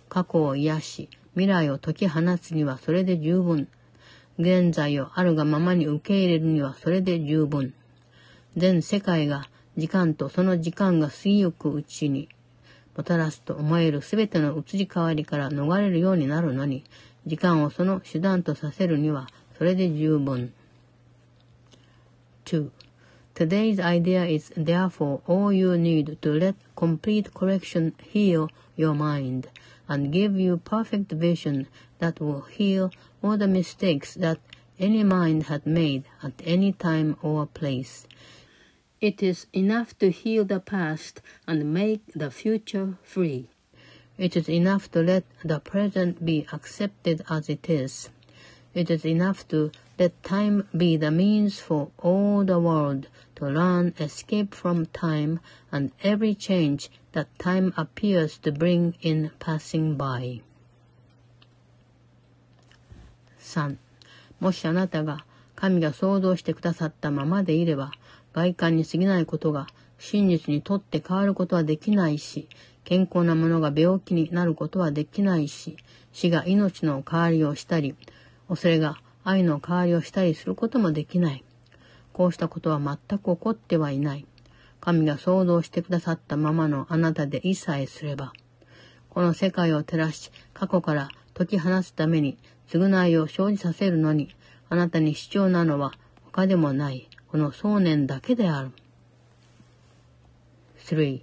過去を癒し、未来を解き放つにはそれで十分。現在をあるがままに受け入れるにはそれで十分。全世界が時間とその時間が過ぎゆくうちにもたらすと思えるすべての移り変わりから逃れるようになるのに、時間をその手段とさせるには、それで十分。2. Today's idea is therefore all you need to let complete correction heal your mind and give you perfect vision that will heal all the mistakes that any mind had made at any time or place. It is enough to heal the past and make the future free. It is enough to let the present be accepted as it is. It is enough to let time be the means for all the world to learn escape from time and every change that time appears to bring in passing by. 3. もしあなたが神が想像してくださったままでいれば、外観に過ぎないことが真実にとって変わることはできないし、健康なものが病気になることはできないし、死が命の代わりをしたり、恐れが愛の代わりをしたりすることもできない。こうしたことは全く起こってはいない。神が想像してくださったままのあなたでいさえすれば、この世界を照らし、過去から解き放つために償いを生じさせるのに、あなたに必要なのは他でもないこの想念だけである。3.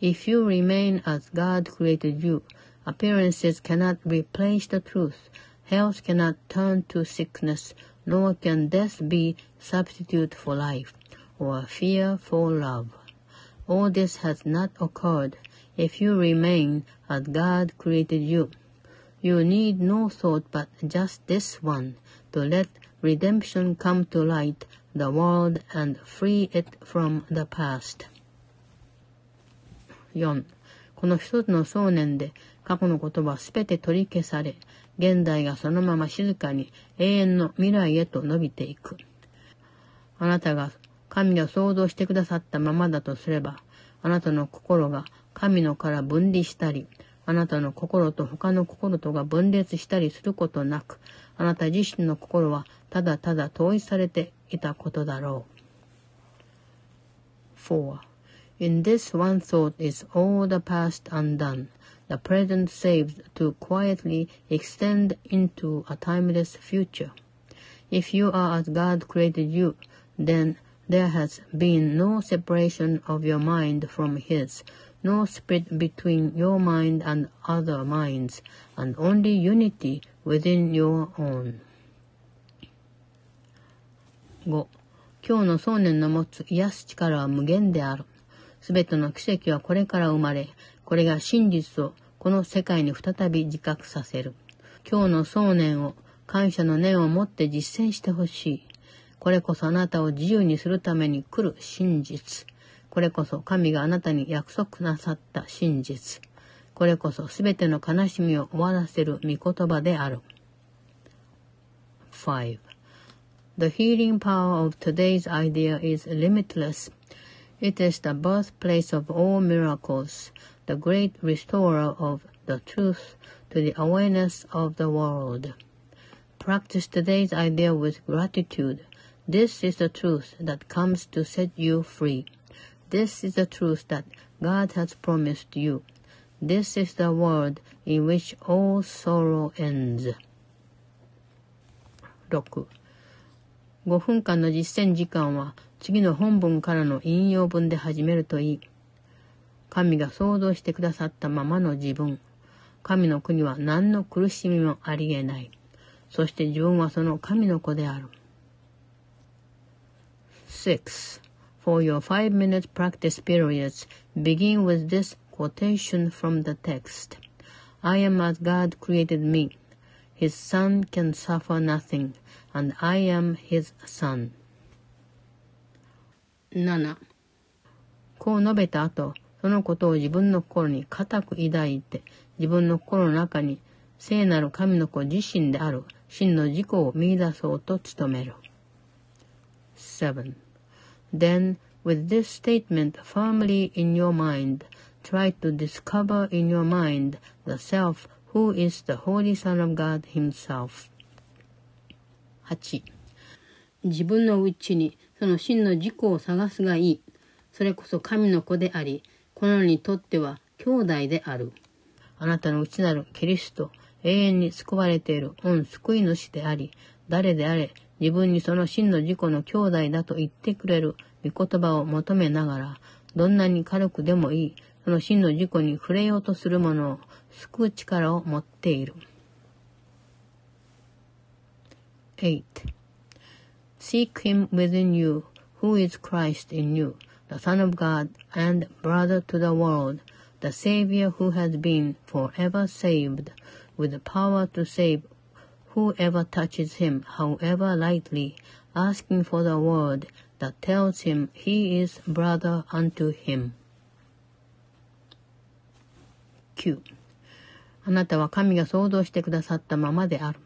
If you remain as God created you, appearances cannot replace the truth, health cannot turn to sickness, nor can death be substitute for life, or fear for love. All this has not occurred if you remain as God created you. You need no thought but just this one, to let redemption come to light the world and free it from the past. 4. この一つの想念で過去の言葉はすべて取り消され、現代がそのまま静かに永遠の未来へと伸びていく。あなたが神が想像してくださったままだとすれば、あなたの心が神のから分離したり、あなたの心と他の心とが分裂したりすることなく、あなた自身の心はただただ統一されていたことだろう。4. In this one thought is all the past undone, the present saved to quietly extend into a timeless future. If you are as God created you, then there has been no separation of your mind from His, no split between your mind and other minds, and only unity within your own. 5. 今日の想念の持つ癒す力は無限である。すべての奇跡はこれから生まれ、これが真実をこの世界に再び自覚させる。今日の想念を感謝の念を持って実践してほしい。これこそあなたを自由にするために来る真実。これこそ神があなたに約束なさった真実。これこそすべての悲しみを終わらせる御言葉である。5. The healing power of today's idea is limitless. It is the birthplace of all miracles, the great restorer of the truth to the awareness of the world. Practice today's idea with gratitude. This is the truth that comes to set you free. This is the truth that God has promised you. This is the world in which all sorrow ends. 6. 5分間の実践時間は次の本文からの引用文で始めるといい。神が想像してくださったままの自分。神の国は何の苦しみもありえない。そして自分はその神の子である。6. For your five minute practice periods, begin with this quotation from the text. I am as God created me. His son can suffer nothing, and I am his son. 7. こう述べた後、そのことを自分の心に固く抱いて、自分の心の中に聖なる神の子自身である真の自己を見出そうと努める。7. Then, with this statement firmly in your mind, try to discover in your mind the self who is the Holy Son of God Himself. 8. 自分のうちにその真の自己を探すがいい。それこそ神の子であり、この世にとっては兄弟である。あなたの内なるキリスト、永遠に救われている御救い主であり、誰であれ、自分にその真の自己の兄弟だと言ってくれる御言葉を求めながら、どんなに軽くでもいい、その真の自己に触れようとするものを救う力を持っている。8. Seek him within you, who is Christ in you, the Son of God and brother to the world, the Savior who has been forever saved, with the power to save whoever touches him, however lightly, asking for the word that tells him he is brother unto him. Q あなたは神が創造してくださったままである。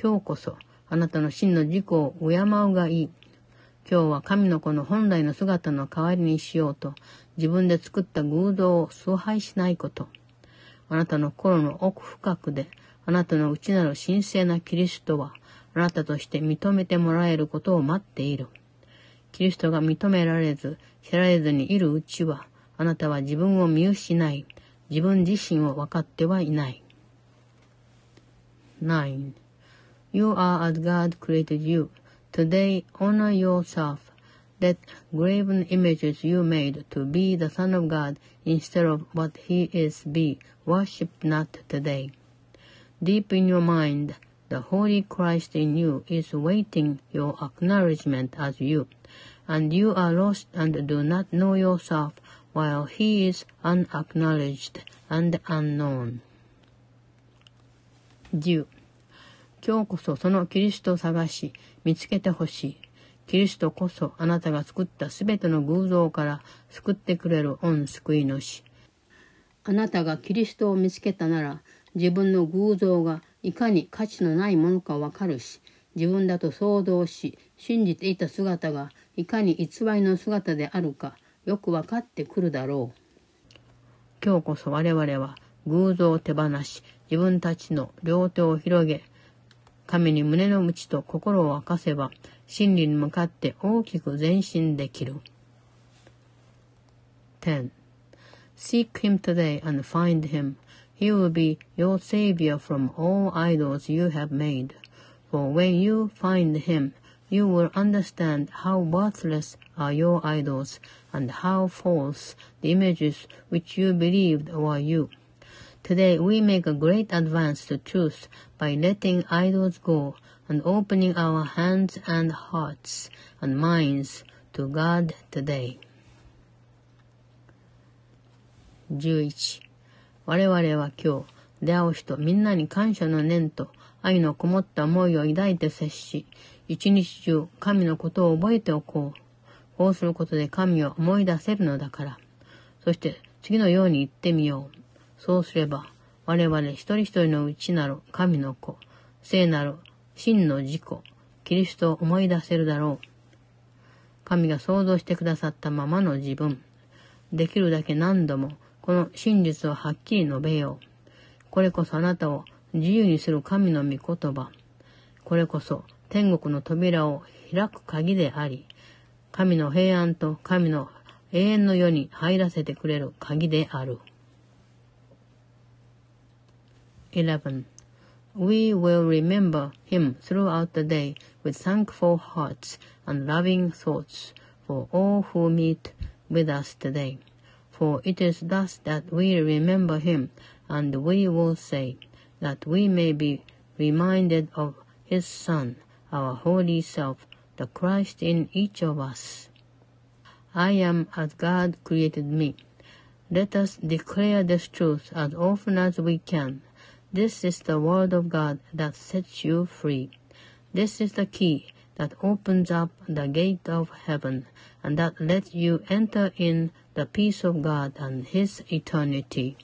今日こそあなたの真の自己を敬うがいい。今日は神の子の本来の姿の代わりにしようと自分で作った偶像を崇拝しないこと。あなたの心の奥深くであなたの内なる神聖なキリストはあなたとして認めてもらえることを待っている。キリストが認められず、知られずにいるうちは、あなたは自分を見失い、自分自身を分かってはいない。9. You are as God created you. Today, honor yourself. Let graven images you made to be the Son of God instead of what he is be. Worship not today. Deep in your mind, the Holy Christ in you is waiting your acknowledgement as you, and you are lost and do not know yourself while he is unacknowledged and unknown. 10. 今日こそそのキリストを探し、見つけてほしい。キリストこそあなたが作ったすべての偶像から救ってくれる御救い主。あなたがキリストを見つけたなら、自分の偶像がいかに価値のないものかわかるし、自分だと想像し、信じていた姿がいかに偽りの姿であるか、よくわかってくるだろう。今日こそ我々は偶像を手放し、自分たちの両手を広げ、神に胸の内と心を明かせば、真理に向かって大きく前進できる。10. Seek him today and find him. He will be your savior from all idols you have made. For when you find him, you will understand how worthless are your idols and how false the images which you believed were you. Today we make a great advance to truth by letting idols go and opening our hands and hearts and minds to God today. 11. 我々は今日、出会う人みんなに感謝の念と愛のこもった思いを抱いて接し、一日中神のことを覚えておこう。こうすることで神を思い出せるのだから。そして次のように言ってみよう。そうすれば、我々一人一人の内なる神の子、聖なる真の自己、キリストを思い出せるだろう。神が想像してくださったままの自分、できるだけ何度もこの真実をはっきり述べよう。これこそあなたを自由にする神の御言葉。これこそ天国の扉を開く鍵であり、神の平安と神の永遠の世に入らせてくれる鍵である。11. We will remember him throughout the day with thankful hearts and loving thoughts for all who meet with us today. For it is thus that we remember him, and we will say, that we may be reminded of his Son, our holy self, the Christ in each of us. I am as God created me. Let us declare this truth as often as we can this is the word of God that sets you free. This is the key that opens up the gate of heaven and that lets you enter in the peace of God and His eternity.